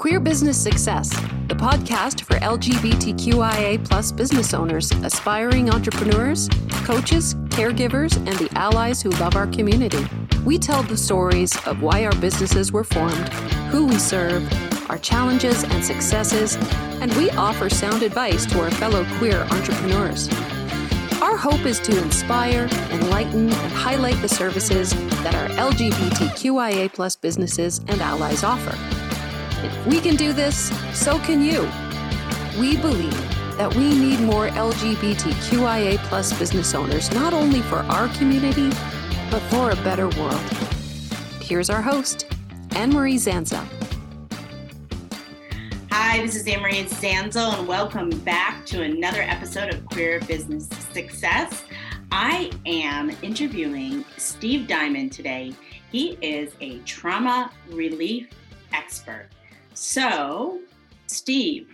Queer Business Success, the podcast for LGBTQIA plus business owners, aspiring entrepreneurs, coaches, caregivers, and the allies who love our community. We tell the stories of why our businesses were formed, who we serve, our challenges and successes, and we offer sound advice to our fellow queer entrepreneurs. Our hope is to inspire, enlighten, and highlight the services that our LGBTQIA plus businesses and allies offer. If we can do this, so can you. We believe that we need more LGBTQIA plus business owners, not only for our community, but for a better world. Here's our host, Anne Marie Zanzal. Hi, this is Anne Marie Zanzal, and welcome back to another episode of Queer Business Success. I am interviewing Steve Diamond today. He is a trauma relief expert. So, Steve,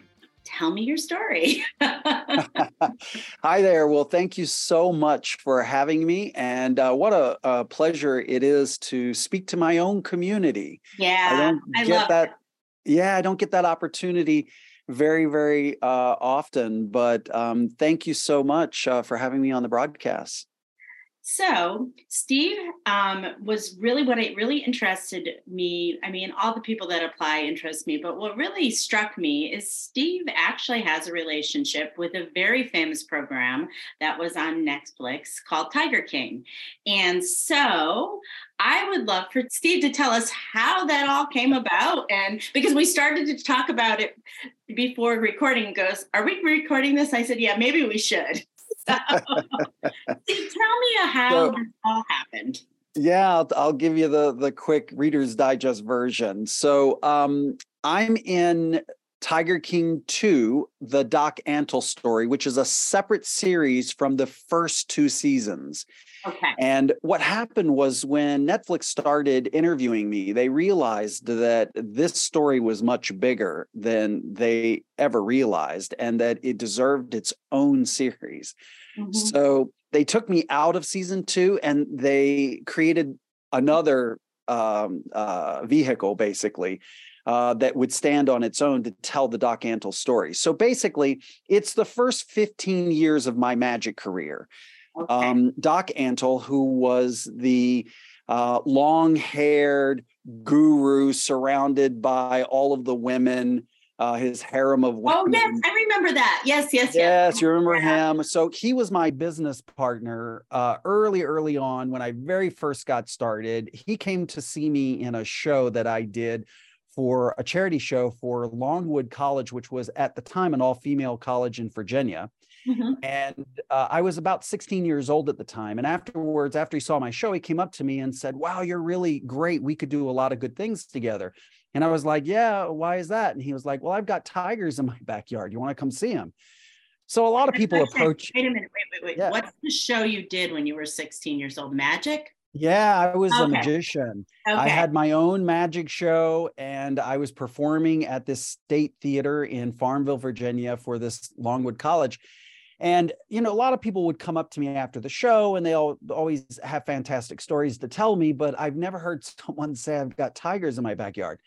tell me your story. Hi there. Well, thank you so much for having me. And uh, what a, a, pleasure it is to speak to my own community. Yeah, I don't I get that. It. Yeah, I don't get that opportunity very, very uh, often. But um, thank you so much uh, for having me on the broadcast. So, Steve um, was really what it really interested me. I mean, all the people that apply interest me, but what really struck me is Steve actually has a relationship with a very famous program that was on Netflix called Tiger King. And so, I would love for Steve to tell us how that all came about. And because we started to talk about it before recording goes, Are we recording this? I said, Yeah, maybe we should. So, tell me how so, this all happened. Yeah, I'll, I'll, give you the the quick Reader's Digest version. So um, I'm in Tiger King 2, the Doc Antle story, which is a separate series from the first two seasons. Okay. And what happened was when Netflix started interviewing me, they realized that this story was much bigger than they ever realized and that it deserved its own series. Mm-hmm. So they took me out of season two and they created another um, uh, vehicle, basically. Uh, that would stand on its own to tell the Doc Antle story. So basically, it's the first 15 years of my magic career. Okay. Um, Doc Antle, who was the uh, long haired guru surrounded by all of the women, uh, his harem of women. Oh, yes, I remember that. Yes, yes, yes. Yes, you remember him. So he was my business partner uh, early, early on when I very first got started. He came to see me in a show that I did for a charity show for Longwood College, which was at the time an all female college in Virginia. Mm-hmm. And uh, I was about 16 years old at the time. And afterwards, after he saw my show, he came up to me and said, Wow, you're really great. We could do a lot of good things together. And I was like, Yeah, why is that? And he was like, Well, I've got tigers in my backyard. You want to come see them? So a lot of people approach. Wait a minute, wait, wait, wait. Yeah. What's the show you did when you were 16 years old? Magic? Yeah, I was okay. a magician. Okay. I had my own magic show and I was performing at this state theater in Farmville, Virginia for this Longwood College. And, you know, a lot of people would come up to me after the show and they all always have fantastic stories to tell me, but I've never heard someone say I've got tigers in my backyard.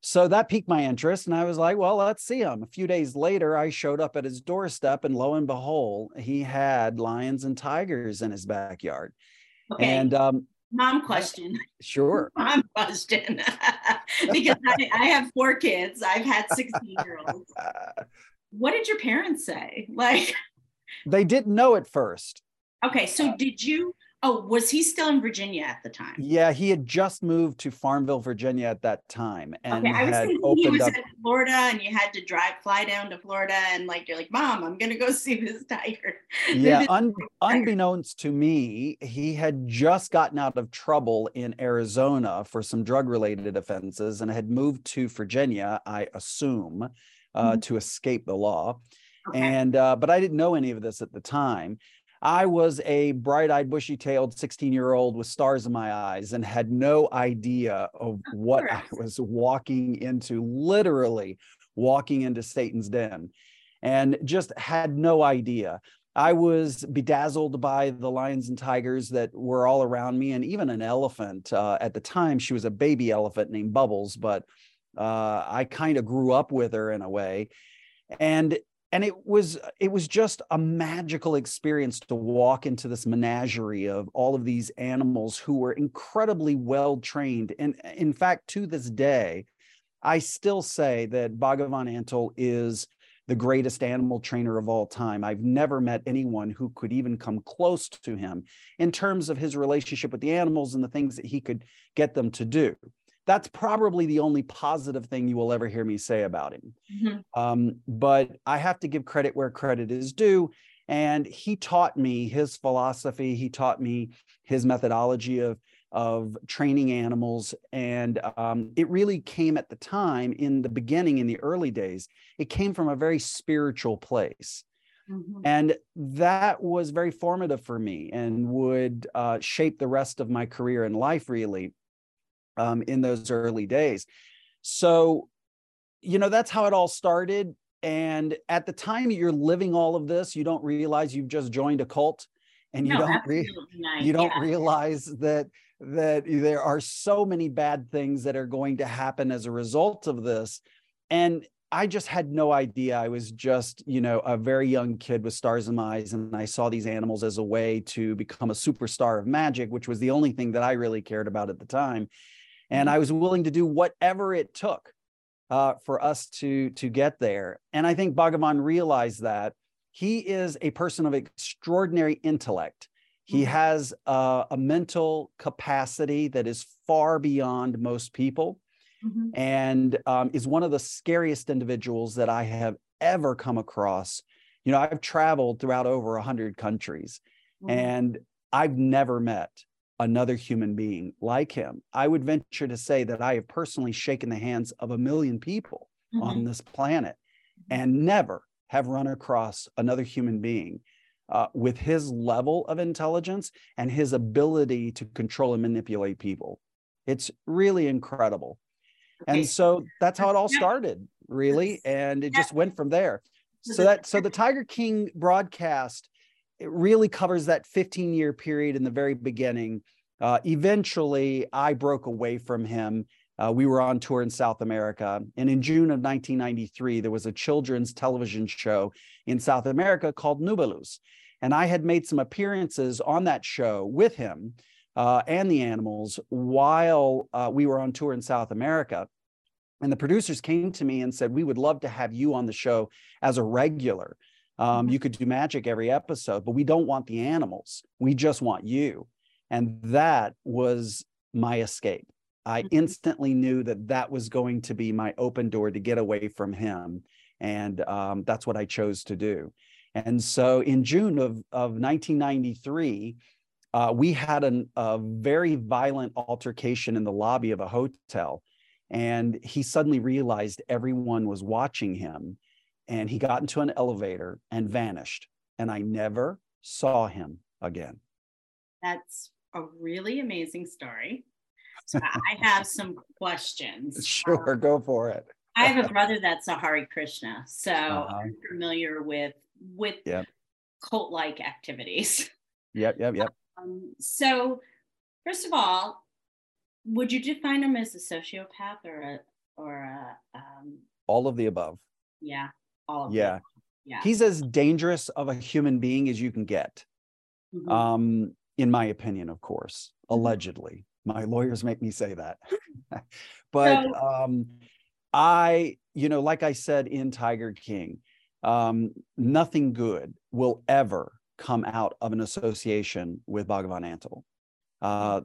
So that piqued my interest. And I was like, well, let's see him. A few days later, I showed up at his doorstep and lo and behold, he had lions and tigers in his backyard. Okay. And um, mom question. Sure. Mom question. because I, I, have four kids. I've had 16 year olds. What did your parents say? Like they didn't know at first. Okay, so uh, did you? Oh, was he still in Virginia at the time? Yeah, he had just moved to Farmville, Virginia at that time, and okay, I was thinking he was up... in Florida, and you had to drive, fly down to Florida, and like you're like, Mom, I'm gonna go see this tiger. Yeah, un- unbeknownst to me, he had just gotten out of trouble in Arizona for some drug-related offenses, and had moved to Virginia, I assume, uh, mm-hmm. to escape the law. Okay. And uh, but I didn't know any of this at the time. I was a bright-eyed, bushy-tailed 16-year-old with stars in my eyes and had no idea of what I was walking into, literally walking into Satan's den, and just had no idea. I was bedazzled by the lions and tigers that were all around me, and even an elephant. Uh, at the time, she was a baby elephant named Bubbles, but Uh, I kind of grew up with her in a way, and and it was uh, it was just a magical experience to walk into this menagerie of all of these animals who were incredibly well trained. And uh, in fact, to this day, I still say that Bhagavan Antle is the greatest animal trainer of all time. I've never met anyone who could even come close to him in terms of his relationship with the animals and the things that he could get them to do. That's probably the only positive thing you will ever hear me say about him. Mm-hmm. Um, but I have to give credit where credit is due. And he taught me his philosophy, he taught me his methodology of of training animals. And um, it really came at the time in the beginning, in the early days, it came from a very spiritual place. Mm-hmm. And that was very formative for me and would uh, shape the rest of my career and life, really, um, in those early days. So, you know, that's how it all started. And at the time you're living all of this, you don't realize you've just joined a cult and you no, don't re- you don't yeah. realize that that there are so many bad things that are going to happen as a result of this and i just had no idea i was just you know a very young kid with stars in my eyes and i saw these animals as a way to become a superstar of magic which was the only thing that i really cared about at the time and mm-hmm. i was willing to do whatever it took uh, for us to to get there and i think bhagavan realized that he is a person of extraordinary intellect he mm-hmm. has uh, a mental capacity that is far beyond most people mm-hmm. and um, is one of the scariest individuals that I have ever come across. You know, I've traveled throughout over 100 countries mm-hmm. and I've never met another human being like him. I would venture to say that I have personally shaken the hands of a million people on mm-hmm. this planet mm-hmm. and never have run across another human being uh, with his level of intelligence and his ability to control and manipulate people. It's really incredible. Okay. And so that's how it all started, really. And it just went from there. So that so the Tiger King broadcast it really covers that 15 year period in the very beginning. Uh, eventually, I broke away from him. Uh, we were on tour in South America. And in June of 1993, there was a children's television show in South America called Nubeluz. And I had made some appearances on that show with him uh, and the animals while uh, we were on tour in South America. And the producers came to me and said, We would love to have you on the show as a regular. Um, mm-hmm. you could do magic every episode, but we don't want the animals. We just want you. And that was my escape. I mm-hmm. instantly knew that that was going to be my open door to get away from him. And um, that's what I chose to do. And so in June of, of 1993, uh, we had an, a very violent altercation in the lobby of a hotel. And he suddenly realized everyone was watching him. And he got into an elevator and vanished. And I never saw him again. That's a really amazing story. So I have some questions. Sure, um, go for it. I have a brother that's a Hare Krishna, so uh-huh. I'm familiar with with yep. cult like activities. Yep, yep, yep. Um, so, first of all, would you define him as a sociopath or a or a um, all of the above? Yeah, all of yeah. Yeah. He's as dangerous of a human being as you can get. Mm-hmm. Um, in my opinion, of course, mm-hmm. allegedly. My lawyers make me say that. but so, um, I, you know, like I said in Tiger King, um, nothing good will ever come out of an association with Bhagavan Antle. Uh,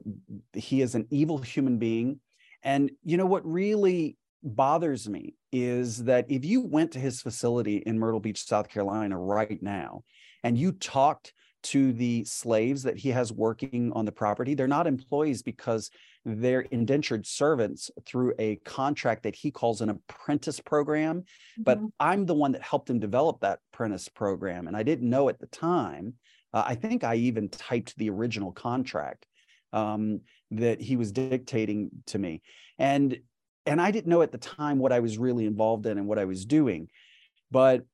he is an evil human being. And you know what really bothers me is that if you went to his facility in Myrtle Beach, South Carolina right now, and you talked to the slaves that he has working on the property, they're not employees because they're indentured servants through a contract that he calls an apprentice program. Mm-hmm. But I'm the one that helped him develop that apprentice program. And I didn't know at the time. Uh, I think I even typed the original contract um, that he was dictating to me. And and I didn't know at the time what I was really involved in and what I was doing. But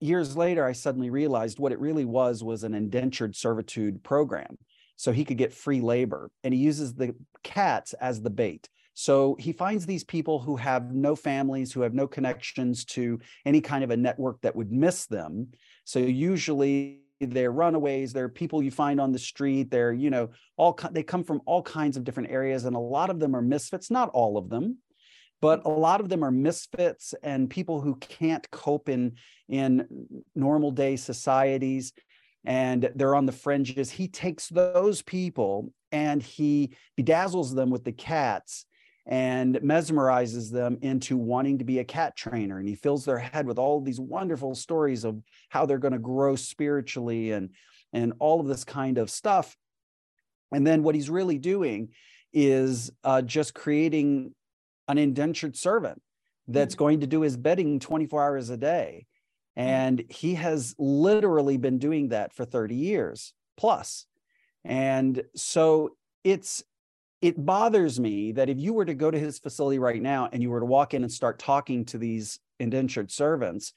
years later, I suddenly realized what it really was was an indentured servitude program so he could get free labor. And he uses the cats as the bait. So he finds these people who have no families, who have no connections to any kind of a network that would miss them. So usually they're runaways, they're people you find on the street, they're, you know, all they come from all kinds of different areas and a lot of them are misfits, not all of them but a lot of them are misfits and people who can't cope in in normal day societies and they're on the fringes. He takes those people and he bedazzles them with the cats and mesmerizes them into wanting to be a cat trainer. And he fills their head with all these wonderful stories of how they're going to grow spiritually and and all of this kind of stuff. And then what he's really doing is uh, just creating an indentured servant that's mm-hmm. going to do his bedding 24 hours a day. And he has literally been doing that for 30 years plus. And so it's it bothers me that if you were to go to his facility right now and you were to walk in and start talking to these indentured servants,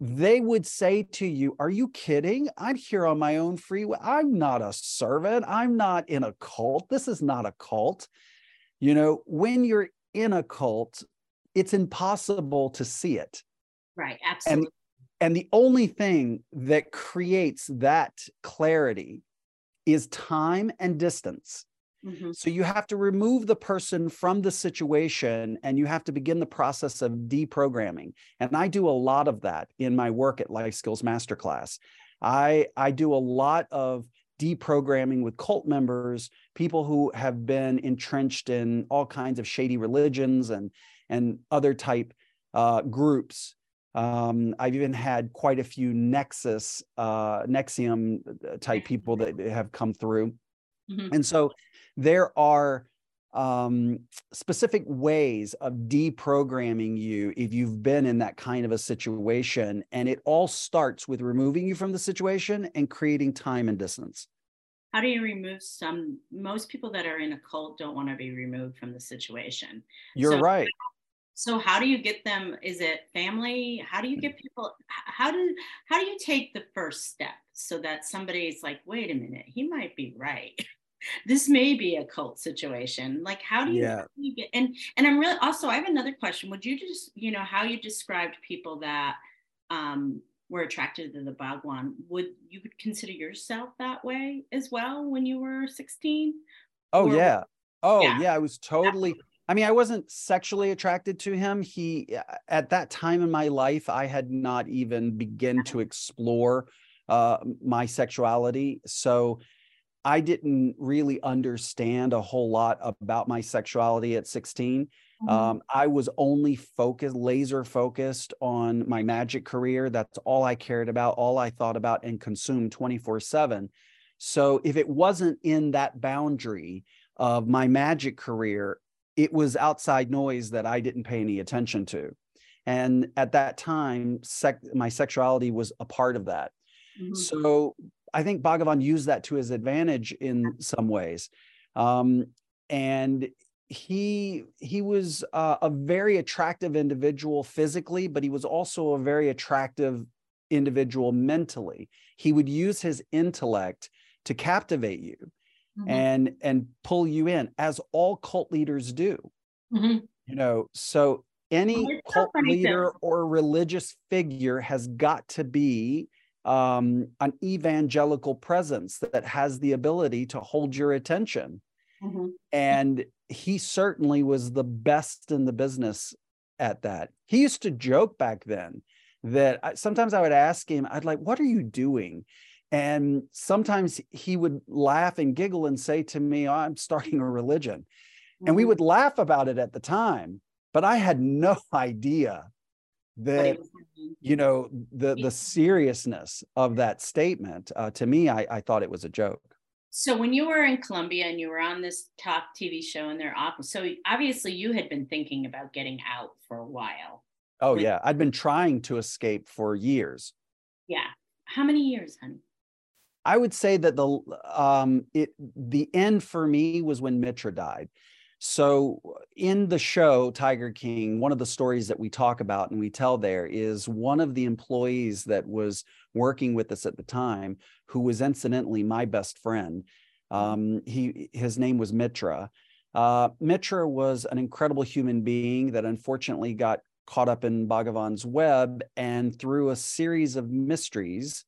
they would say to you, Are you kidding? I'm here on my own free will. I'm not a servant. I'm not in a cult. This is not a cult. You know, when you're in a cult, it's impossible to see it. Right, absolutely. And, and the only thing that creates that clarity is time and distance. Mm-hmm. So you have to remove the person from the situation and you have to begin the process of deprogramming. And I do a lot of that in my work at Life Skills Masterclass. I, I do a lot of deprogramming with cult members, people who have been entrenched in all kinds of shady religions and and other type uh, groups. Um, I've even had quite a few NXIVM, uh, uh, type people that have come through, mm-hmm. and so there are um, specific ways of deprogramming you if you've been in that kind of a situation. And it all starts with removing you from the situation and creating time and distance. How do you remove some? Most people that are in a cult don't want to be removed from the situation. You're so, right. So how do you get them? Is it family? How do you get people? How do how do you take the first step so that somebody's like, wait a minute, he might be right. this may be a cult situation like how do you, yeah. how do you get and and i'm really also i have another question would you just you know how you described people that um were attracted to the Bhagwan would you consider yourself that way as well when you were 16 oh or, yeah oh yeah. yeah i was totally I mean, I wasn't sexually attracted to him. He, at that time in my life, I had not even begun to explore uh, my sexuality. So I didn't really understand a whole lot about my sexuality at 16. Mm-hmm. Um, I was only focused, laser focused on my magic career. That's all I cared about, all I thought about and consumed 24 7. So if it wasn't in that boundary of my magic career, it was outside noise that I didn't pay any attention to. And at that time, sec- my sexuality was a part of that. Mm-hmm. So I think Bhagavan used that to his advantage in some ways. Um, and he he was uh, a very attractive individual physically, but he was also a very attractive individual mentally. He would use his intellect to captivate you mm-hmm. and and pull you in, as all cult leaders do. Mm-hmm. You know, so any well, cult leader or religious figure has got to be um, an evangelical presence that has the ability to hold your attention. Mm-hmm. And he certainly was the best in the business at that. He used to joke back then that I, sometimes I would ask him, I'd like, What are you doing? And sometimes he would laugh and giggle and say to me, oh, I'm starting a religion. Mm-hmm. And we mm-hmm. would laugh about it at the time, but I had no idea that you know the the seriousness of that statement uh, to me I, I thought it was a joke. So when you were in Colombia and you were on this top tv show in their office so obviously you had been thinking about getting out for a while. Oh yeah. I'd been trying to escape for years. Yeah. How many years honey? I would say that the um it the end for me was when mitra died so, in the show Tiger King, one of the stories that we talk about and we tell there is one of the employees that was working with us at the time, who was incidentally my best friend. Mm-hmm. Um, he his name was Mitra. Uh, Mitra was an incredible human being that unfortunately got caught up in Bhagavan's web, and through a series of mysteries,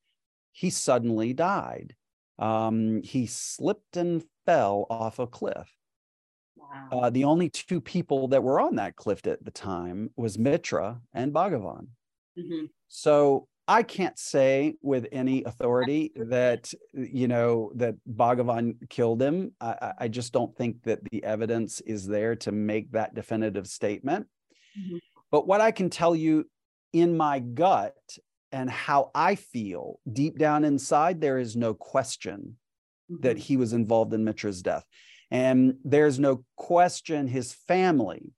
he suddenly died. Um, he slipped and fell off a cliff. Wow. Uh, the only two people that were on that cliff at the time was Mitra and Bhagavan. Mm-hmm. So I can't say with any authority that you know that Bhagavan killed him. I, I just don't think that the evidence is there to make that definitive statement. Mm-hmm. But what I can tell you in my gut and how I feel deep down inside, there is no question mm-hmm. that he was involved in Mitra's death. And there's no question his family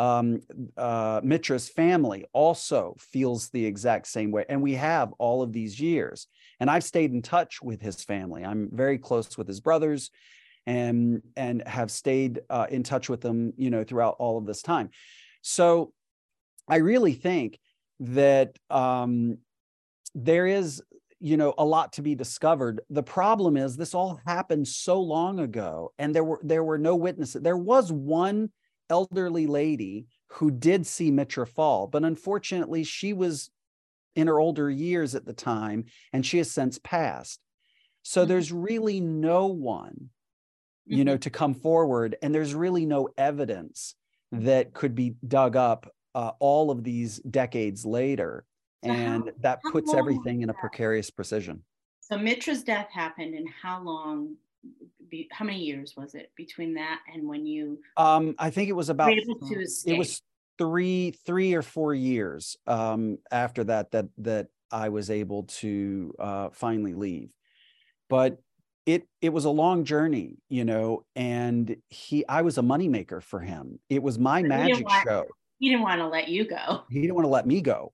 um, uh, Mitra's family also feels the exact same way. And we have all of these years. And I've stayed in touch with his family. I'm very close with his brothers and and have stayed uh, in touch with them, you know, throughout all of this time. So I really think that um, there is you know a lot to be discovered the problem is this all happened so long ago and there were there were no witnesses there was one elderly lady who did see Mitra fall, but unfortunately, she was in her older years at the time and she has since passed. So mm-hmm. there's really no one, you mm-hmm. know, to come forward, and there's really no evidence that could be dug up uh, all of these decades later. So and how, that puts everything in a precarious precision. So Mitra's death happened, and how long be, how many years was it between that and when you um i think it was about it was three three or four years um after that that that i was able to uh finally leave. But it it was a long journey you know and he i was a moneymaker for him. It was my magic want, show. he didn't want to let you go. He didn't want to let me go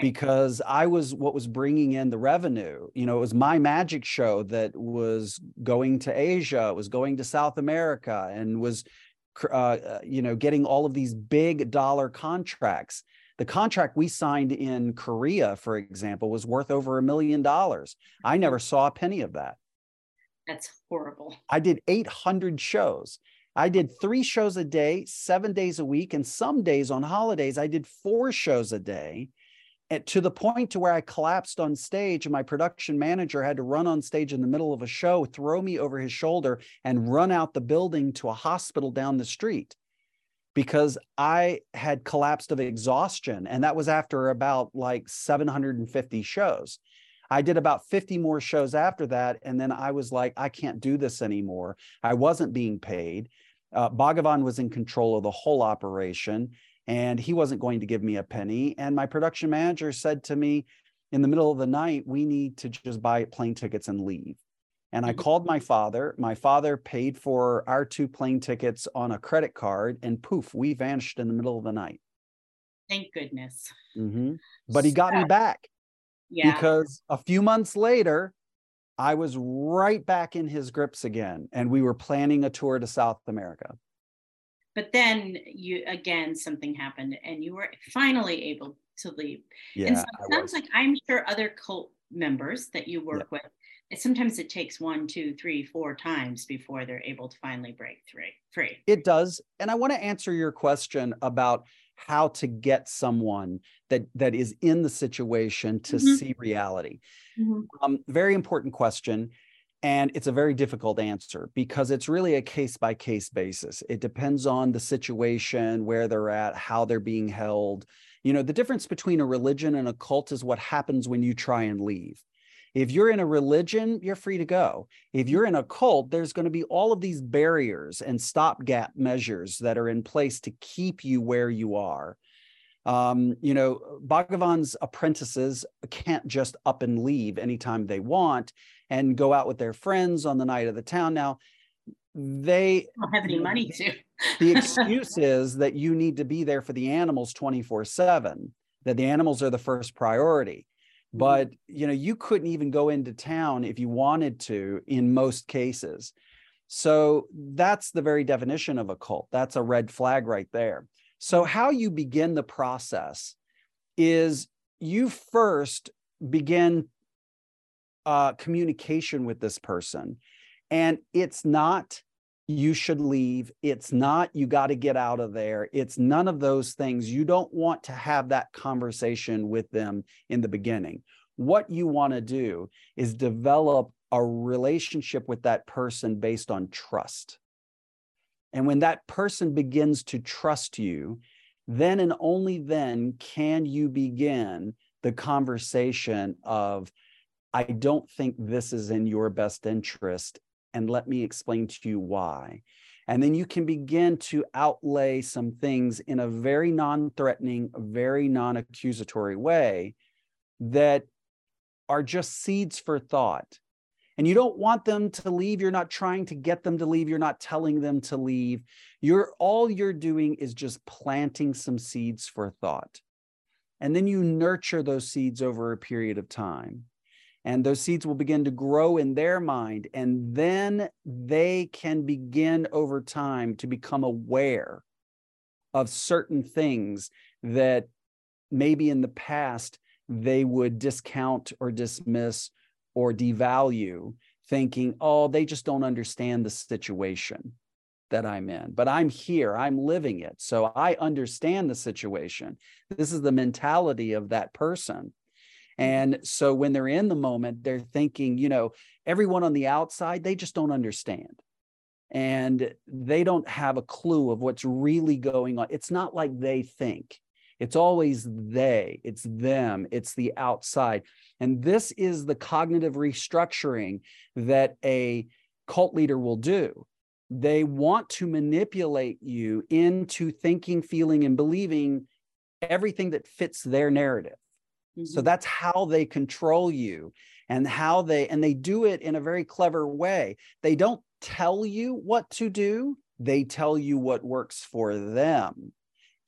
because I was what was bringing in the revenue. You know, it was my magic show that was going to Asia, was going to South America, and was, uh, uh, you know, getting all of these big dollar contracts. The contract we signed in Korea, for example, was worth over a million dollars. I never saw a penny of that. That's horrible. I did 800 shows. I did three shows a day, seven days a week, and some days on holidays, I did four shows a day to the point to where I collapsed on stage and my production manager had to run on stage in the middle of a show, throw me over his shoulder and run out the building to a hospital down the street because I had collapsed of exhaustion. And that was after about like 750 shows. I did about 50 more shows after that. And then I was like, I can't do this anymore. I wasn't being paid. Uh, Bhagavan was in control of the whole operation and he wasn't going to give me a penny. And my production manager said to me in the middle of the night, we need to just buy plane tickets and leave. And I mm-hmm. called my father. My father paid for our two plane tickets on a credit card, and poof, we vanished in the middle of the night. Thank goodness. Mm-hmm. But he got me back. Yeah. Because a few months later, I was right back in his grips again, and we were planning a tour to South America but then you again something happened and you were finally able to leave yeah, and so it sounds like i'm sure other cult members that you work yeah. with sometimes it takes one two three four times before they're able to finally break free free it does and i want to answer your question about how to get someone that that is in the situation to mm-hmm. see reality mm-hmm. um, very important question and it's a very difficult answer because it's really a case by case basis. It depends on the situation, where they're at, how they're being held. You know, the difference between a religion and a cult is what happens when you try and leave. If you're in a religion, you're free to go. If you're in a cult, there's going to be all of these barriers and stopgap measures that are in place to keep you where you are. Um, you know, Bhagavan's apprentices can't just up and leave anytime they want and go out with their friends on the night of the town. Now, they don't have any money to. the excuse is that you need to be there for the animals 24 7, that the animals are the first priority. Mm-hmm. But you know, you couldn't even go into town if you wanted to in most cases. So that's the very definition of a cult. That's a red flag right there. So, how you begin the process is you first begin uh, communication with this person. And it's not you should leave. It's not, you got to get out of there. It's none of those things. You don't want to have that conversation with them in the beginning. What you want to do is develop a relationship with that person based on trust. And when that person begins to trust you, then and only then can you begin the conversation of, I don't think this is in your best interest. And let me explain to you why. And then you can begin to outlay some things in a very non threatening, very non accusatory way that are just seeds for thought. And you don't want them to leave. You're not trying to get them to leave. You're not telling them to leave. You're all you're doing is just planting some seeds for thought. And then you nurture those seeds over a period of time and those seeds will begin to grow in their mind and then they can begin over time to become aware of certain things that maybe in the past they would discount or dismiss or devalue, thinking, oh, they just don't understand the situation that I'm in. But I'm here, I'm living it. So I understand the situation. This is the mentality of that person. Mm. And so when they're in the moment, they're thinking, you know, everyone on the outside, they just don't understand. And they don't have a clue of what's really going on. It's not like they think. It's always they, it's them, it's the outside. And this is the cognitive restructuring that a cult leader will do. They want to manipulate you into thinking, feeling, and believing everything that fits their narrative. Mm-hmm. So that's how they control you and how they, and they do it in a very clever way. They don't tell you what to do, they tell you what works for them.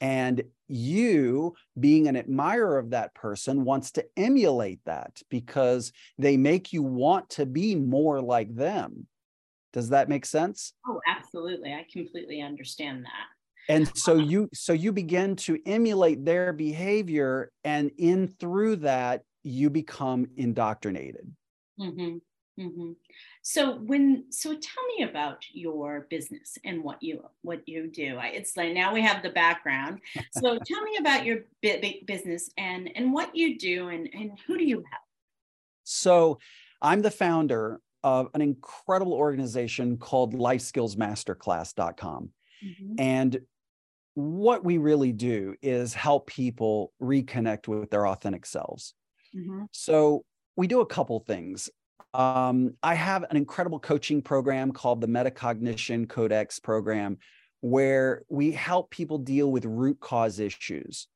And you, being an admirer of that person, wants to emulate that because they make you want to be more like them. Does that make sense? Oh, absolutely. I completely understand that. And so you so you begin to emulate their behavior and in through that you become indoctrinated. Mm-hmm. Mm-hmm. So when so tell me about your business and what you what you do. I, it's like now we have the background. So tell me about your business and and what you do and and who do you help? So I'm the founder of an incredible organization called lifeskillsmasterclass.com. Mm-hmm. And what we really do is help people reconnect with their authentic selves. Mm-hmm. So we do a couple things. Um, I have an incredible coaching program called the Metacognition Codex program, where we help people deal with root cause issues.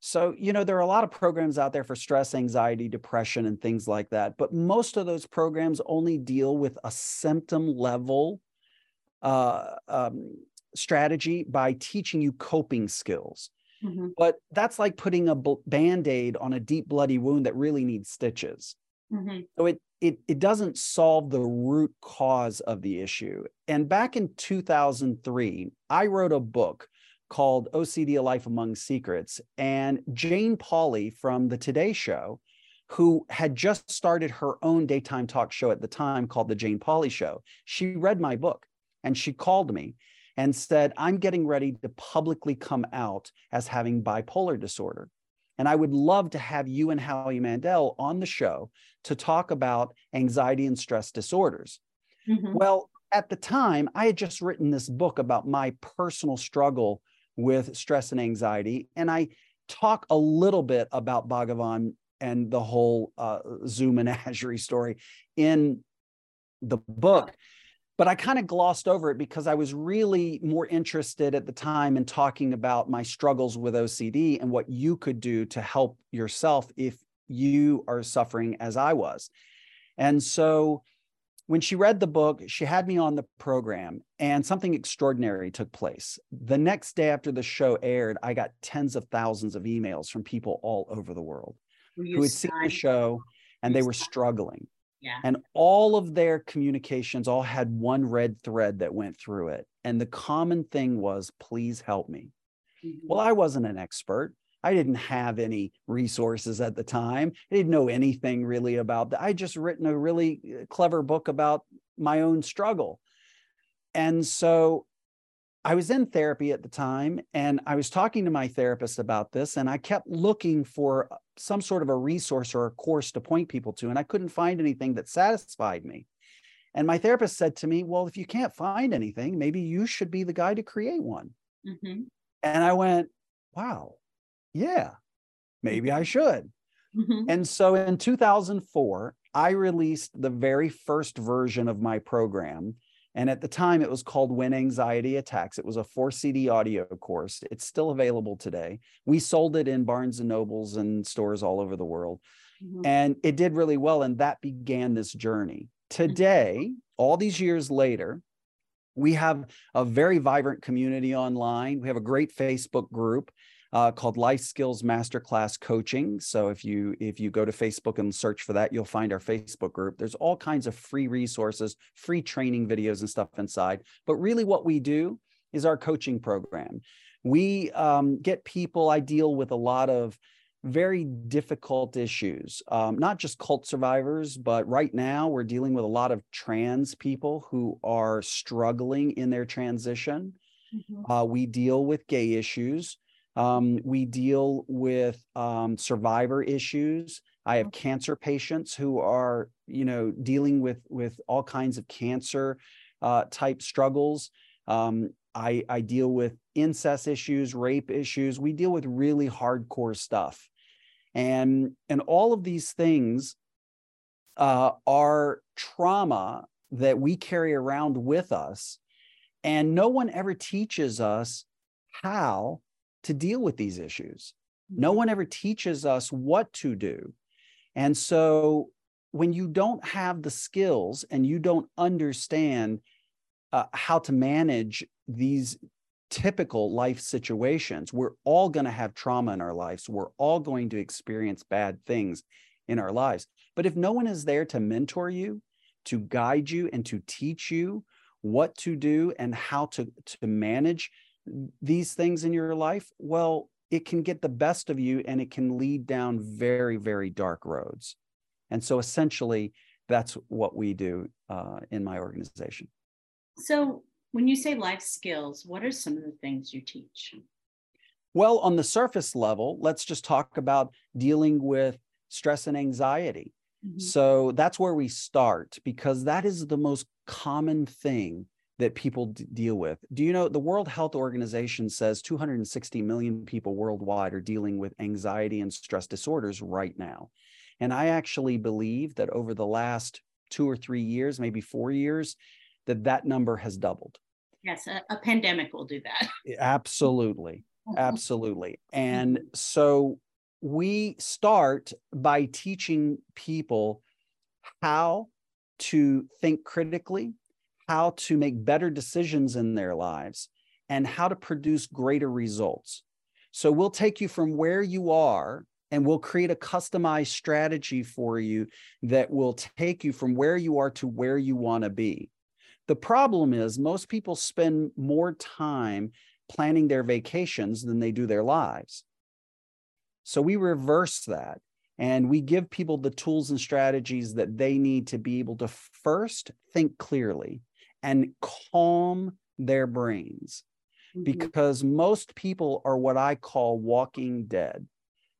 So, you know, there are a lot of programs out there for stress, anxiety, depression, and things like that. But most of those programs only deal with a symptom level uh, um, strategy by teaching you coping skills. Mm-hmm. But that's like putting a band aid on a deep, bloody wound that really needs stitches. Mm-hmm. So it it it doesn't solve the root cause of the issue. And back in 2003, I wrote a book called OCD: A Life Among Secrets, and Jane Pauley from the Today Show, who had just started her own daytime talk show at the time called the Jane Pauley Show, she read my book and she called me and said, "I'm getting ready to publicly come out as having bipolar disorder." And I would love to have you and Howie Mandel on the show to talk about anxiety and stress disorders. Mm-hmm. Well, at the time, I had just written this book about my personal struggle with stress and anxiety. And I talk a little bit about Bhagavan and the whole uh, Zoom menagerie story in the book but I kind of glossed over it because I was really more interested at the time in talking about my struggles with OCD and what you could do to help yourself if you are suffering as I was. And so when she read the book, she had me on the program, and something extraordinary took place. The next day after the show aired, I got tens of thousands of emails from people all over the world who had seen the show and they were struggling. Yeah. And all of their communications all had one red thread that went through it. And the common thing was, please help me. Mm-hmm. Well, I wasn't an expert. I didn't have any resources at the time. I didn't know anything really about that. I just written a really uh, clever book about my own struggle. and so I was in therapy at the time and I was talking to my therapist about this and I kept looking for some sort of a resource or a course to point people to and I couldn't find anything that satisfied me. And my therapist said to me, Well, if you can't find anything, maybe you should be the guy to create one. Mm-hmm. And I went, Wow, yeah, maybe I should. Mm-hmm. And so in 2004, I released the very first version of my program and at the time, it was called When Anxiety Attacks. It was a four CD audio course. It's still available today. We sold it in Barnes and Nobles and stores all over the world. Mm-hmm. And it did really well. And that began this journey. Today, mm-hmm. all these years later, we have a very vibrant community online. We have a great Facebook group uh, called Life Skills Masterclass Coaching. So if you if you go to Facebook and search for that, you'll find our Facebook group. There's all kinds of free resources, free training videos and stuff inside. But really, what we do is our coaching program. We um, get people. I deal with a lot of very difficult issues, um, not just cult survivors, but right now we're dealing with a lot of trans people who are struggling in their transition. Mm-hmm. Uh, we deal with gay issues. Um, we deal with um, survivor issues. I have cancer patients who are, you know, dealing with with all kinds of cancer uh, type struggles. Um, I, I deal with incest issues, rape issues. We deal with really hardcore stuff, and and all of these things uh, are trauma that we carry around with us, and no one ever teaches us how to deal with these issues. No mm-hmm. one ever teaches us what to do. And so when you don't have the skills and you don't understand uh, how to manage these typical life situations, we're all going to have trauma in our lives. We're all going to experience bad things in our lives. But if no one is there to mentor you, to guide you, and to teach you what to do and how to, to manage these things in your life, well, it can get the best of you and it can lead down very, very dark roads. And so essentially, that's what we do uh, in my organization. So, when you say life skills, what are some of the things you teach? Well, on the surface level, let's just talk about dealing with stress and anxiety. Mm-hmm. So that's where we start because that is the most common thing that people d- deal with. Do you know the World Health Organization says 260 million people worldwide are dealing with anxiety and stress disorders right now. And I actually believe that over the last two or three years, maybe four years, that that number has doubled. Yes, a, a pandemic will do that. Absolutely. Mm-hmm. Absolutely. And mm-hmm. so we start by teaching people how to think critically, how to make better decisions in their lives and how to produce greater results. So we'll take you from where you are and we'll create a customized strategy for you that will take you from where you are to where you want to be. The problem is, most people spend more time planning their vacations than they do their lives. So we reverse that and we give people the tools and strategies that they need to be able to first think clearly and calm their brains mm-hmm. because most people are what I call walking dead.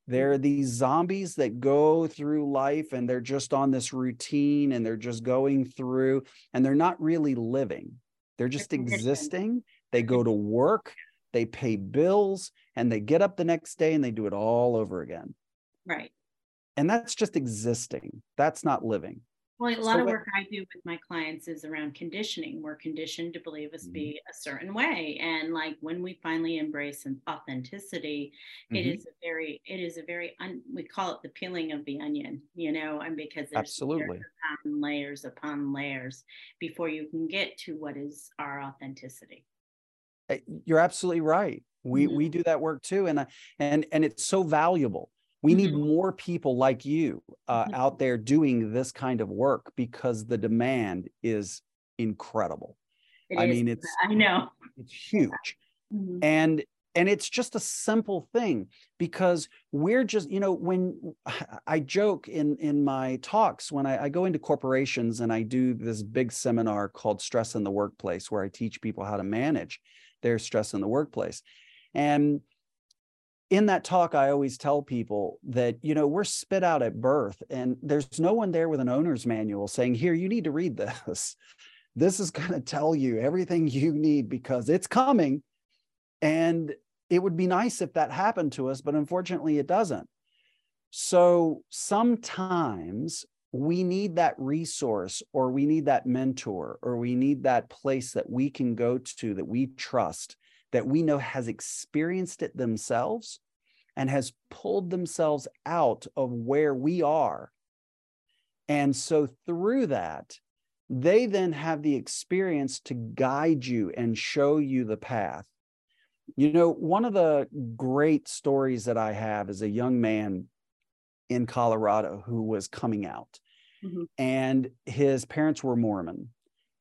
They're these zombies that go through life and they're just on this routine and they're just going through and they're not really living. They're just existing. They go to work, they pay bills, and they get up the next day and they do it all over again. Right. And that's just existing. That's not living. Well, a lot so of work I do with my clients is around conditioning. We're conditioned to believe us mm-hmm. be a certain way, and like when we finally embrace authenticity, mm-hmm. it is a very, it is a very, un, we call it the peeling of the onion, you know, and because there's absolutely layers upon layers upon layers before you can get to what is our authenticity. Eh, you're absolutely right. We mm-hmm. we do that work too, and and and it's so valuable we need mm-hmm. more people like you uh, mm-hmm. out there doing this kind of work because the demand is incredible. It I is. mean, it's I know it's huge. Mm-hmm. And and it's just a simple thing because we're just you know when i joke in in my talks when I, I, go into corporations and i do this big seminar called stress in the workplace where i teach people how to manage their stress in the workplace and in that talk i always tell people that you know we're spit out at birth and there's no one there with an owner's manual saying here you need to read this this is going to tell you everything you need because it's coming and it would be nice if that happened to us, but unfortunately it doesn't. So sometimes we need that resource or we need that mentor or we need that place that we can go to that we trust, that we know has experienced it themselves and has pulled themselves out of where we are. And so through that, they then have the experience to guide you and show you the path. You know, one of the great stories that I have is a young man in Colorado who was coming out, mm-hmm. and his parents were Mormon.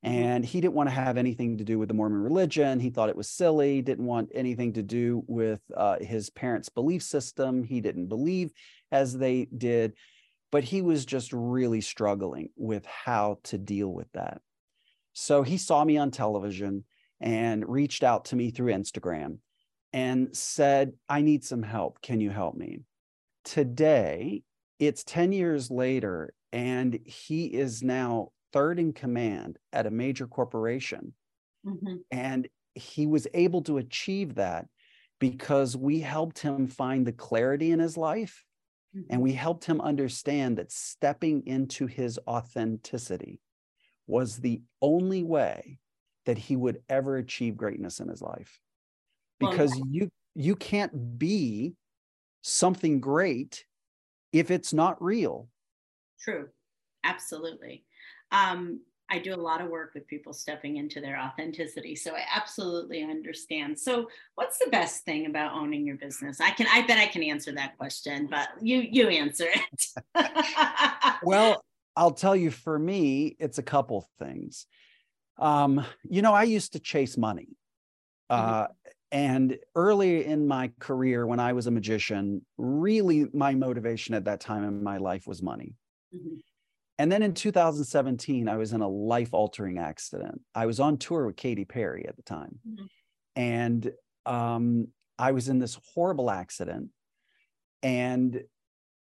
Mm-hmm. And he didn't want to have anything to do with the Mormon religion. He thought it was silly, didn't want anything to do with uh, his parents' belief system. He didn't believe as they did, but he was just really struggling with how to deal with that. So he saw me on television and reached out to me through Instagram and said, I need some help. Can you help me? Today, it's 10 years later, and he is now third in command at a major corporation. Mm-hmm. And he was able to achieve that because we helped him find the clarity in his life mm-hmm. and we helped him understand that stepping into his authenticity was the only way that he would ever achieve greatness in his life because well, you you can't be something great if it's not real true absolutely um, i do a lot of work with people stepping into their authenticity so i absolutely understand so what's the best thing about owning your business i can i bet i can answer that question but you you answer it well i'll tell you for me it's a couple things um, you know, I used to chase money. Mm-hmm. Uh, and early in my career, when I was a magician, really my motivation at that time in my life was money. Mm-hmm. And then in 2017, I was in a life altering accident. I was on tour with Katy Perry at the time. Mm-hmm. And um, I was in this horrible accident, and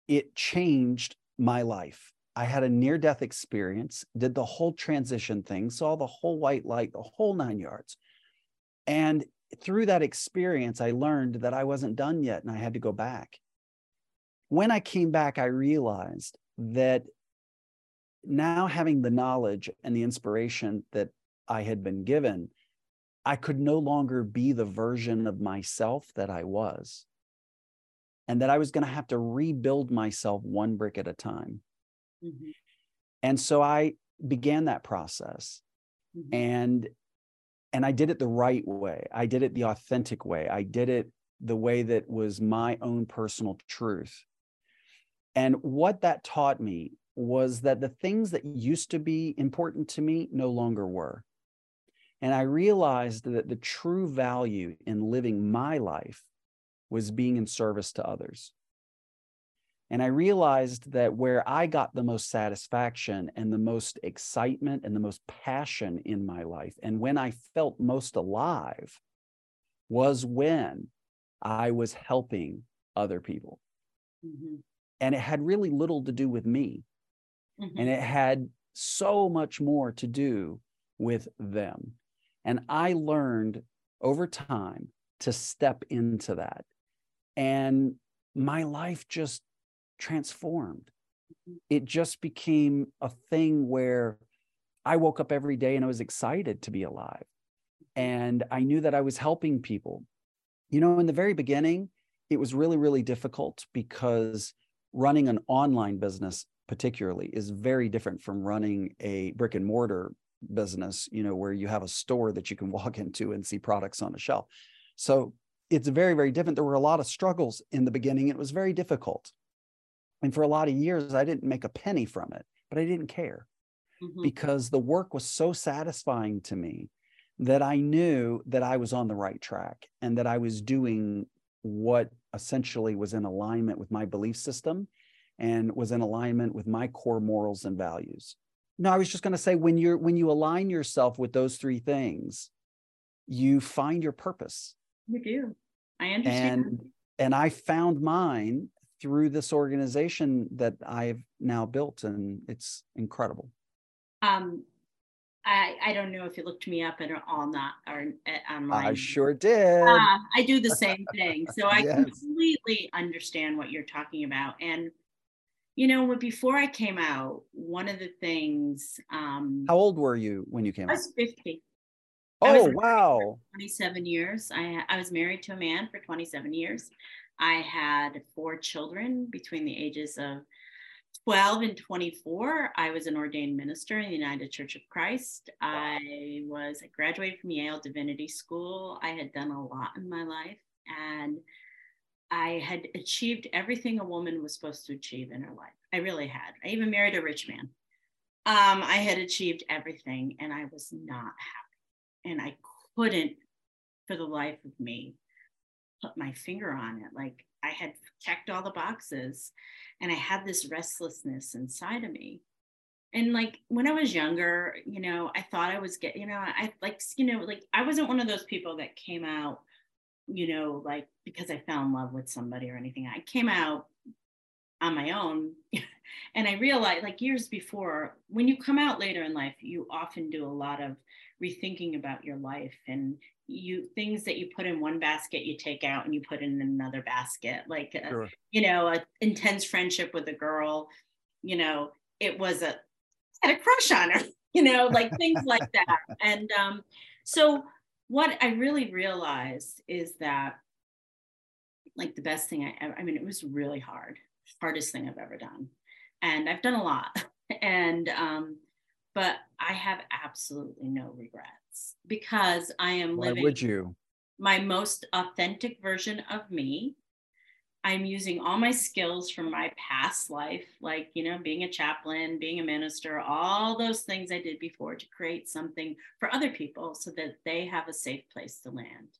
it changed my life. I had a near death experience, did the whole transition thing, saw the whole white light, the whole nine yards. And through that experience, I learned that I wasn't done yet and I had to go back. When I came back, I realized that now having the knowledge and the inspiration that I had been given, I could no longer be the version of myself that I was. And that I was going to have to rebuild myself one brick at a time. Mm-hmm. And so I began that process. Mm-hmm. And and I did it the right way. I did it the authentic way. I did it the way that was my own personal truth. And what that taught me was that the things that used to be important to me no longer were. And I realized that the true value in living my life was being in service to others. And I realized that where I got the most satisfaction and the most excitement and the most passion in my life, and when I felt most alive, was when I was helping other people. Mm-hmm. And it had really little to do with me. Mm-hmm. And it had so much more to do with them. And I learned over time to step into that. And my life just transformed. Mm-hmm. It just became a thing where I woke up every day and I was excited to be alive. And I knew that I was helping people. You know, in the very beginning, it was really, really difficult because running an online business, particularly, is very different from running a brick and mortar business, you know, where you have a store that you can walk into and see products on a shelf. So it's very, very different. There were a lot of struggles in the beginning. It was very difficult. And for a lot of years, I didn't make a penny from it, but I didn't care mm-hmm. because the work was so satisfying to me that I knew that I was on the right track and that I was doing what essentially was in alignment with my belief system and was in alignment with my core morals and values. No, I was just going to say when you're when you align yourself with those three things, you find your purpose. You do. I understand. And and I found mine through this organization that I've now built and it's incredible. Um I, I don't know if you looked me up at all not or online. I sure did. Uh, I do the same thing. So I yes. completely understand what you're talking about. And you know, before I came out, one of the things. Um, How old were you when you came out? I was 50. Oh, wow. 27 years. I, I was married to a man for 27 years. I had four children between the ages of 12 and 24. I was an ordained minister in the United Church of Christ. I was, I graduated from Yale Divinity School. I had done a lot in my life. And I had achieved everything a woman was supposed to achieve in her life. I really had. I even married a rich man. Um, I had achieved everything and I was not happy. And I couldn't, for the life of me, put my finger on it. Like I had checked all the boxes and I had this restlessness inside of me. And like when I was younger, you know, I thought I was getting, you know, I like, you know, like I wasn't one of those people that came out you know, like because I fell in love with somebody or anything. I came out on my own and I realized like years before, when you come out later in life, you often do a lot of rethinking about your life and you things that you put in one basket you take out and you put in another basket like a, sure. you know an intense friendship with a girl you know it was a had a crush on her you know like things like that and um so what I really realized is that like the best thing I ever, I mean, it was really hard, hardest thing I've ever done. And I've done a lot. and, um, but I have absolutely no regrets because I am Why living would you? my most authentic version of me. I'm using all my skills from my past life, like, you know, being a chaplain, being a minister, all those things I did before to create something for other people so that they have a safe place to land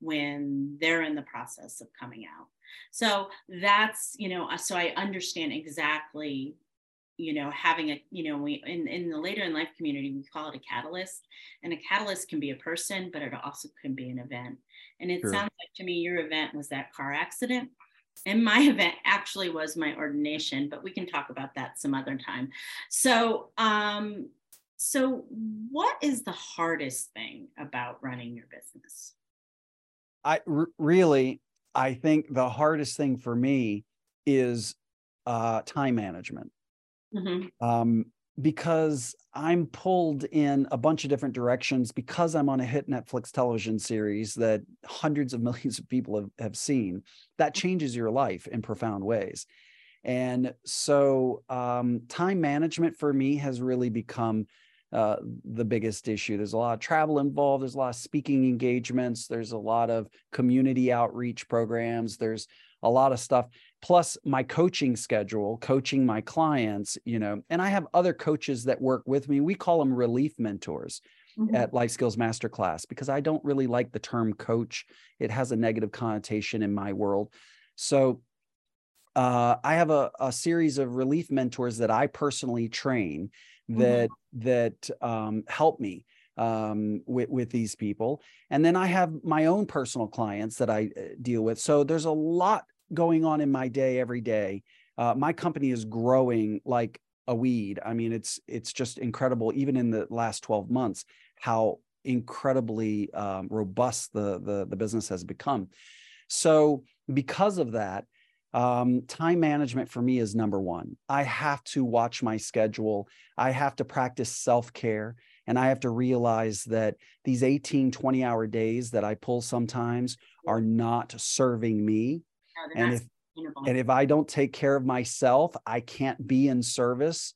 when they're in the process of coming out. So that's, you know, uh, so I understand exactly you know having a you know we in, in the later in life community we call it a catalyst and a catalyst can be a person but it also can be an event and it sure. sounds like to me your event was that car accident and my event actually was my ordination but we can talk about that some other time. So um so what is the hardest thing about running your business? I r- really i think the hardest thing for me is uh time management. Mm-hmm. um because I'm pulled in a bunch of different directions because I'm on a hit Netflix television series that hundreds of millions of people have, have seen. That changes your life in profound ways. And so, um, time management for me has really become uh, the biggest issue. There's a lot of travel involved, there's a lot of speaking engagements, there's a lot of community outreach programs, there's a lot of stuff plus my coaching schedule coaching my clients you know and i have other coaches that work with me we call them relief mentors mm-hmm. at life skills masterclass because i don't really like the term coach it has a negative connotation in my world so uh, i have a, a, series of relief mentors that i personally train that mm-hmm. that um, help me um, with, with these people. And then I have my own personal clients that I uh, deal with. So there's a lot going on in my day every day. Uh, my company is growing like a weed. I mean, it's it's just incredible. Even in the last 12 months, how incredibly um, robust the, the the business has become. So because of that, um, time management for me is number one. I have to watch my schedule. I have to practice self care. And I have to realize that these 18, 20 hour days that I pull sometimes are not serving me. No, and if and if I don't take care of myself, I can't be in service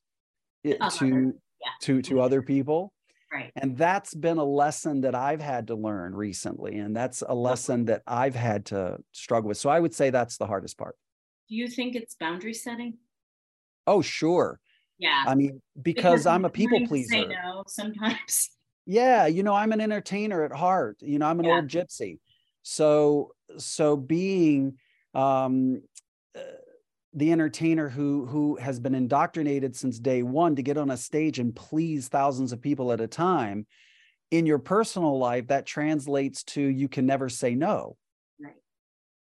eh, to yeah. to to other people. Right. And that's been a lesson that I've had to learn recently. And that's a lesson that I've had to struggle with. So I would say that's the hardest part. Do you think it's boundary setting? Oh, sure. Yeah. I mean, because, because I'm a people pleaser. Say no sometimes. Yeah, you know, I'm an entertainer at heart. You know, I'm an Yeah. old gypsy. So so being um uh, the entertainer who who has been indoctrinated since day one to get on a stage and please thousands of people at a time in your personal life that translates to you can never say no.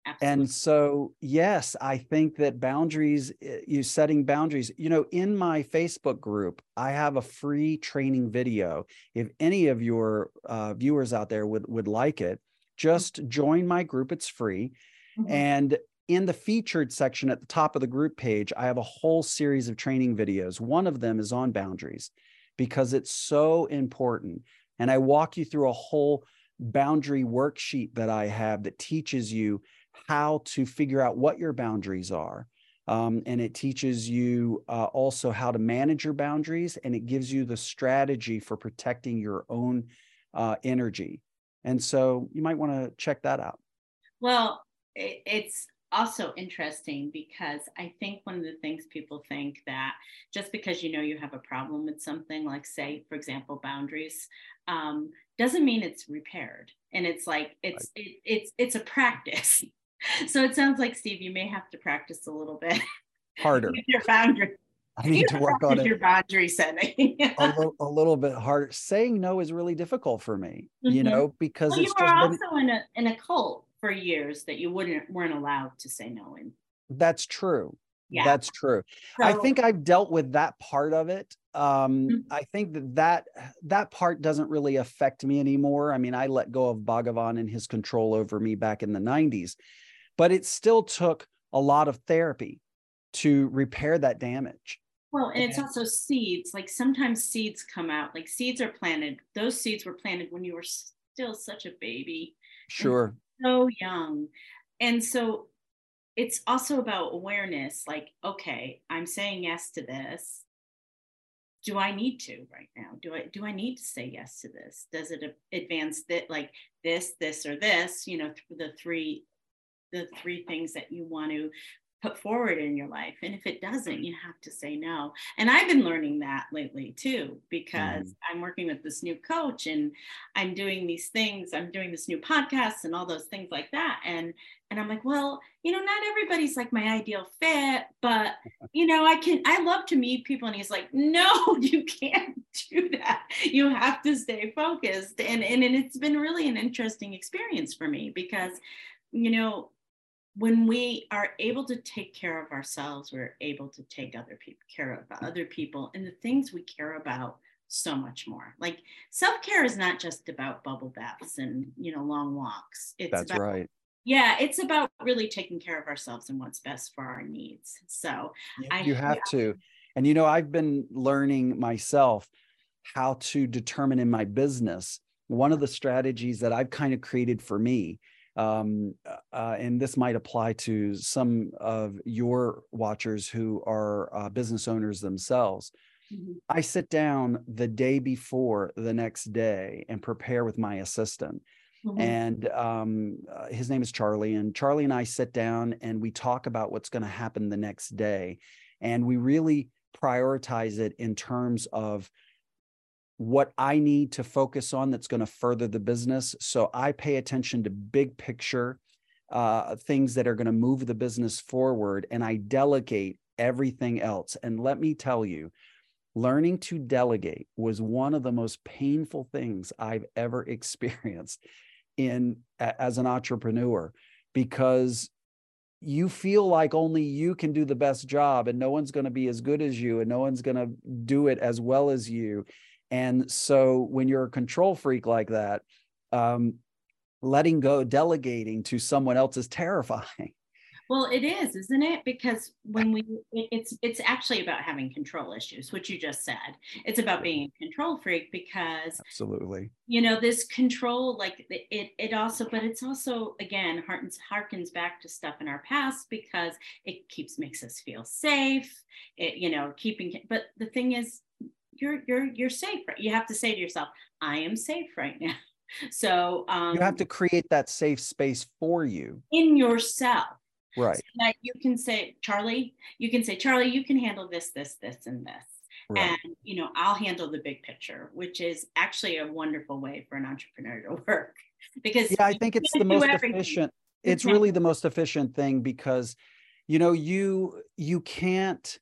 Absolutely. and so yes i think that boundaries uh, you setting boundaries you know in my facebook group i have a free training video if any of your uh, viewers out there would would like it just join my group it's free Mhm. and in the featured section at the top of the group page, I have a whole series of training videos. One of them is on boundaries because it's so important. And I walk you through a whole boundary worksheet that I have that teaches you how to figure out what your boundaries are. Um, and it teaches you uh, also how to manage your boundaries and it gives you the strategy for protecting your own uh, energy. And so you might want to check that out. Well, it's also interesting because I think one of the things people think that just because you know you have a problem with something, like say, for example, boundaries, um, doesn't mean it's repaired. And it's like it's it, it's it's a practice. so it sounds like Steve, you may have to practice a little bit Harder. with your boundary. I need to work on it Your boundary setting. a little, a little bit harder. Saying no is really difficult for me, you Mhm. know, because well, you it's were just been, also in a in a cult for years that you wouldn't weren't allowed to say no in. that's true. Yeah. That's true. I think I've dealt with that part of it. Um, Mhm. I think that, that that part doesn't really affect me anymore. I mean, I let go of Bhagavan and his control over me back in the 90s, but it still took a lot of therapy to repair that damage. Well, and it's also seeds. Like sometimes seeds come out, like seeds are planted. Those seeds were planted when you were still such a baby, Sure. so young. And so it's also about awareness like, okay, I'm saying yes to this. Do I need to right now? Do I do I need to say yes to this? Does it advance that like this, this, or this? You know, th- the three the three things that you want to put forward in your life. And if it doesn't, you have to say no. And I've been learning that lately too, because mm-hmm. I'm working with this new coach and I'm doing these things, I'm doing this new podcast and all those things like that. And and I'm like, well, you know, not everybody's like my ideal fit, but you know, I can I love to meet people. And he's like, no, you can't do that. You have to stay focused. And and, and it's been really an interesting experience for me because, you know, when we are able to take care of ourselves, we're able to take other people care of other people and the things we care about so much more. Like self-care is not just about bubble baths and you know long walks. It's That's about right. yeah, it's about really taking care of ourselves and what's best for our needs. So You, I- you have to. And you know, I've been learning myself how to determine in my business one of the strategies that I've kind of created for me. Um, uh, and this might apply to some of your watchers who are uh, business owners themselves. mhm, I sit down the day before the next day and prepare with my assistant mhm, and um, uh, his name is Charlie. And Charlie and I sit down and we talk about what's going to happen the next day, and we really prioritize it in terms of what I need to focus on that's going to further the business. So I pay attention to big picture uh, things that are going to move the business forward, and I delegate everything else. And let me tell you, learning to delegate was one of the most painful things I've ever experienced in as an entrepreneur because you feel like only you can do the best job and no one's going to be as good as you and no one's going to do it as well as you and so when you're a control freak like that um, letting go delegating to someone else is terrifying Well, it is, isn't it? Because when we, it's it's actually about having control issues, which you just said. It's about being a control freak because absolutely you know this control, like it, it, it also, but it's also again harkens harkens back to stuff in our past because it keeps makes us feel safe. It you know keeping, but the thing is, you're you're you're safe. You have to say to yourself, I am safe right now. So um, you have to create that safe space for you in yourself right that you can say, Charlie, you can say, Charlie, you can handle this, this, this, and this. Right. And you know, I'll handle the big picture, which is actually a wonderful way for an entrepreneur to work. Because yeah, I think it's the most efficient. It's really the most efficient thing because you know you you can't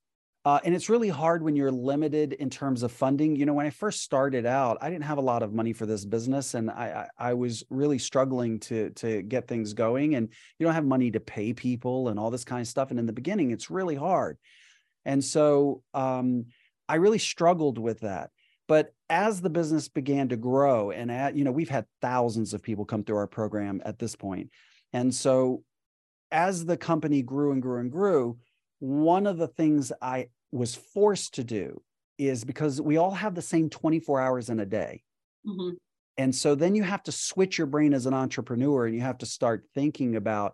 uh, and it's really hard when you're limited in terms of funding. You know, when I first started out, I didn't have a lot of money for this business, and I, I, I was really struggling to to get things going. And you don't have money to pay people and all this kind of stuff. And in the beginning, it's really hard. And so um, I really struggled with that. But as the business began to grow, and at, you know, we've had thousands of people come through our program at this point. point, and so as the company grew and grew and grew one of the things I was forced to do is because we all have the same 24 hours in a day. Mm-hmm. And so then you have to switch your brain as an entrepreneur and you have to start thinking about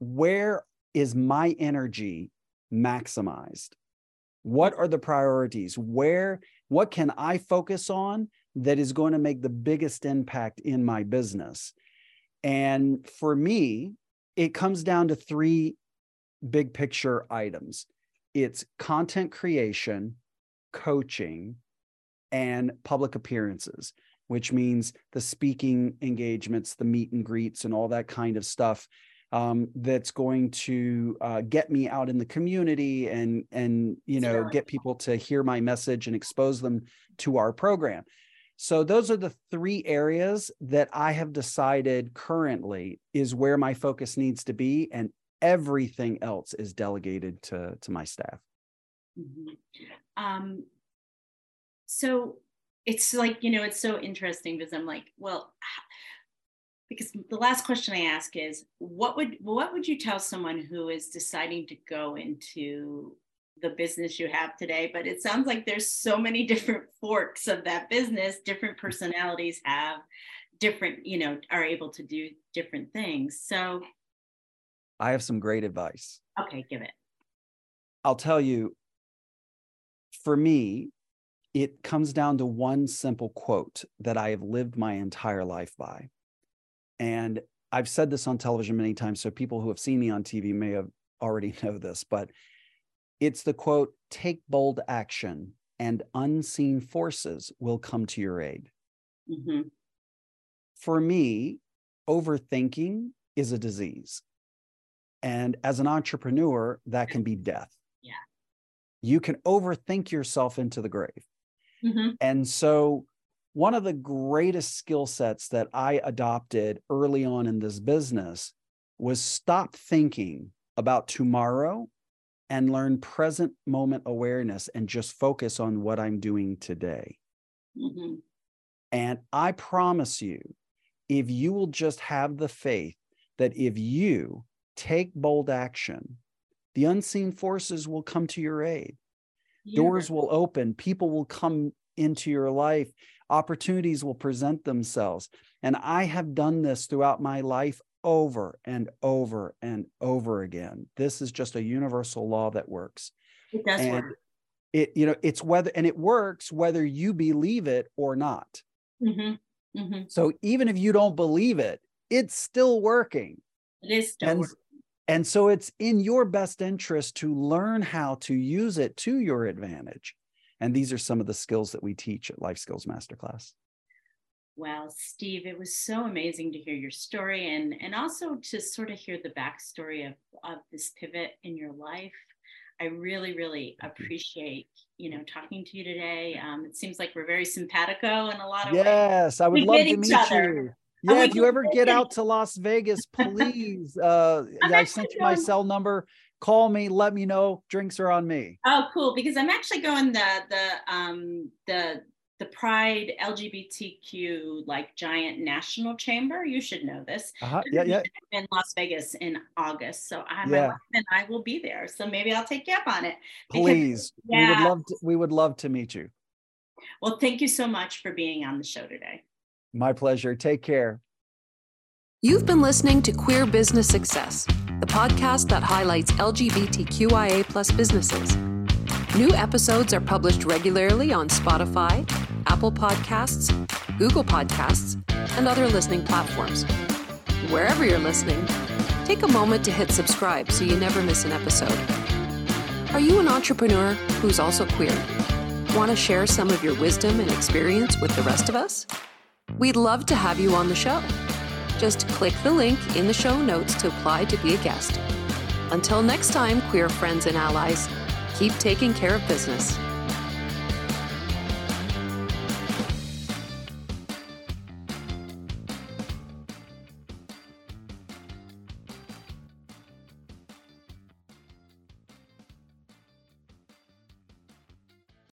where is my energy maximized? What are the priorities? Where, what can I focus on that is going to make the biggest impact in my business? And for me, it comes down to three big picture items it's content creation, coaching, and public appearances, which means the speaking engagements, the meet and greets, and all that kind of stuff. Um, that's going to uh, get me out in the community and and you know get people to hear my message and expose them to our program. So those are the three areas that I have decided currently is where my focus needs to be, and everything else is delegated to to my staff. Mm-hmm. um, so it's like you know it's so interesting because i'm like well because the last question i ask is what would what would you tell someone who is deciding to go into the business you have today? But it sounds like there's so many different forks of that business. Different personalities have different you know are able to do different things. So I have some great advice. Okay, give it. I'll tell you, for me, it comes down to one simple quote that I have lived my entire life by. And I've said this on television many times, so people who have seen me on TV may have already know this, but it's the quote take bold action and unseen forces will come to your aid. Mm-hmm. For me, overthinking is a disease. And as an entrepreneur, that can be death. Yeah. You can overthink yourself into the grave. Mm-hmm. And so, one of the greatest skill sets that I adopted early on in this business was stop thinking about tomorrow and learn present moment awareness and just focus on what I'm doing today. Mm-hmm. And I promise you, if you will just have the faith that if you take bold action, the unseen forces will come to your aid. Yeah. Doors will open, people will come into your life, opportunities will present themselves. And I have done this throughout my life over and over and over again. This is just a universal law that works. It does and work. It, you know, it's whether, and it works whether you believe it or not. Mm-hmm. Mm-hmm. So even if you don't believe it, it's still working. It is still and, working. And so it's in your best interest to learn how to use it to your advantage. And these are some of the skills that we teach at Life Skills Masterclass. Well, Steve, it was so amazing to hear your story and, and also to sort of hear the backstory of, of this pivot in your life. I really, really appreciate you. know talking to you today. Um, it seems like we're very simpatico in a lot of yes, ways. Yes, I would we love to meet other. you. Yeah, if you ever get out to Las Vegas, please. Uh, I sent you my cell number. Call me. Let me know. Drinks are on me. Oh, cool! Because I'm actually going the the um the the Pride LGBTQ like giant national chamber. You should know this. Uh-huh. Yeah, yeah. In Las Vegas in August, so I yeah. and I will be there. So maybe I'll take you up on it. Because, Please, yeah. we would love to. We would love to meet you. Well, thank you so much for being on the show today. My pleasure. Take care. You've been listening to Queer Business Success, the podcast that highlights LGBTQIA plus businesses. New episodes are published regularly on Spotify, Apple Podcasts, Google Podcasts, and other listening platforms. Wherever you're listening, take a moment to hit subscribe so you never miss an episode. Are you an entrepreneur who's also queer? Want to share some of your wisdom and experience with the rest of us? We'd love to have you on the show. Just click the link in the show notes to apply to be a guest. Until next time, queer friends and allies, keep taking care of business.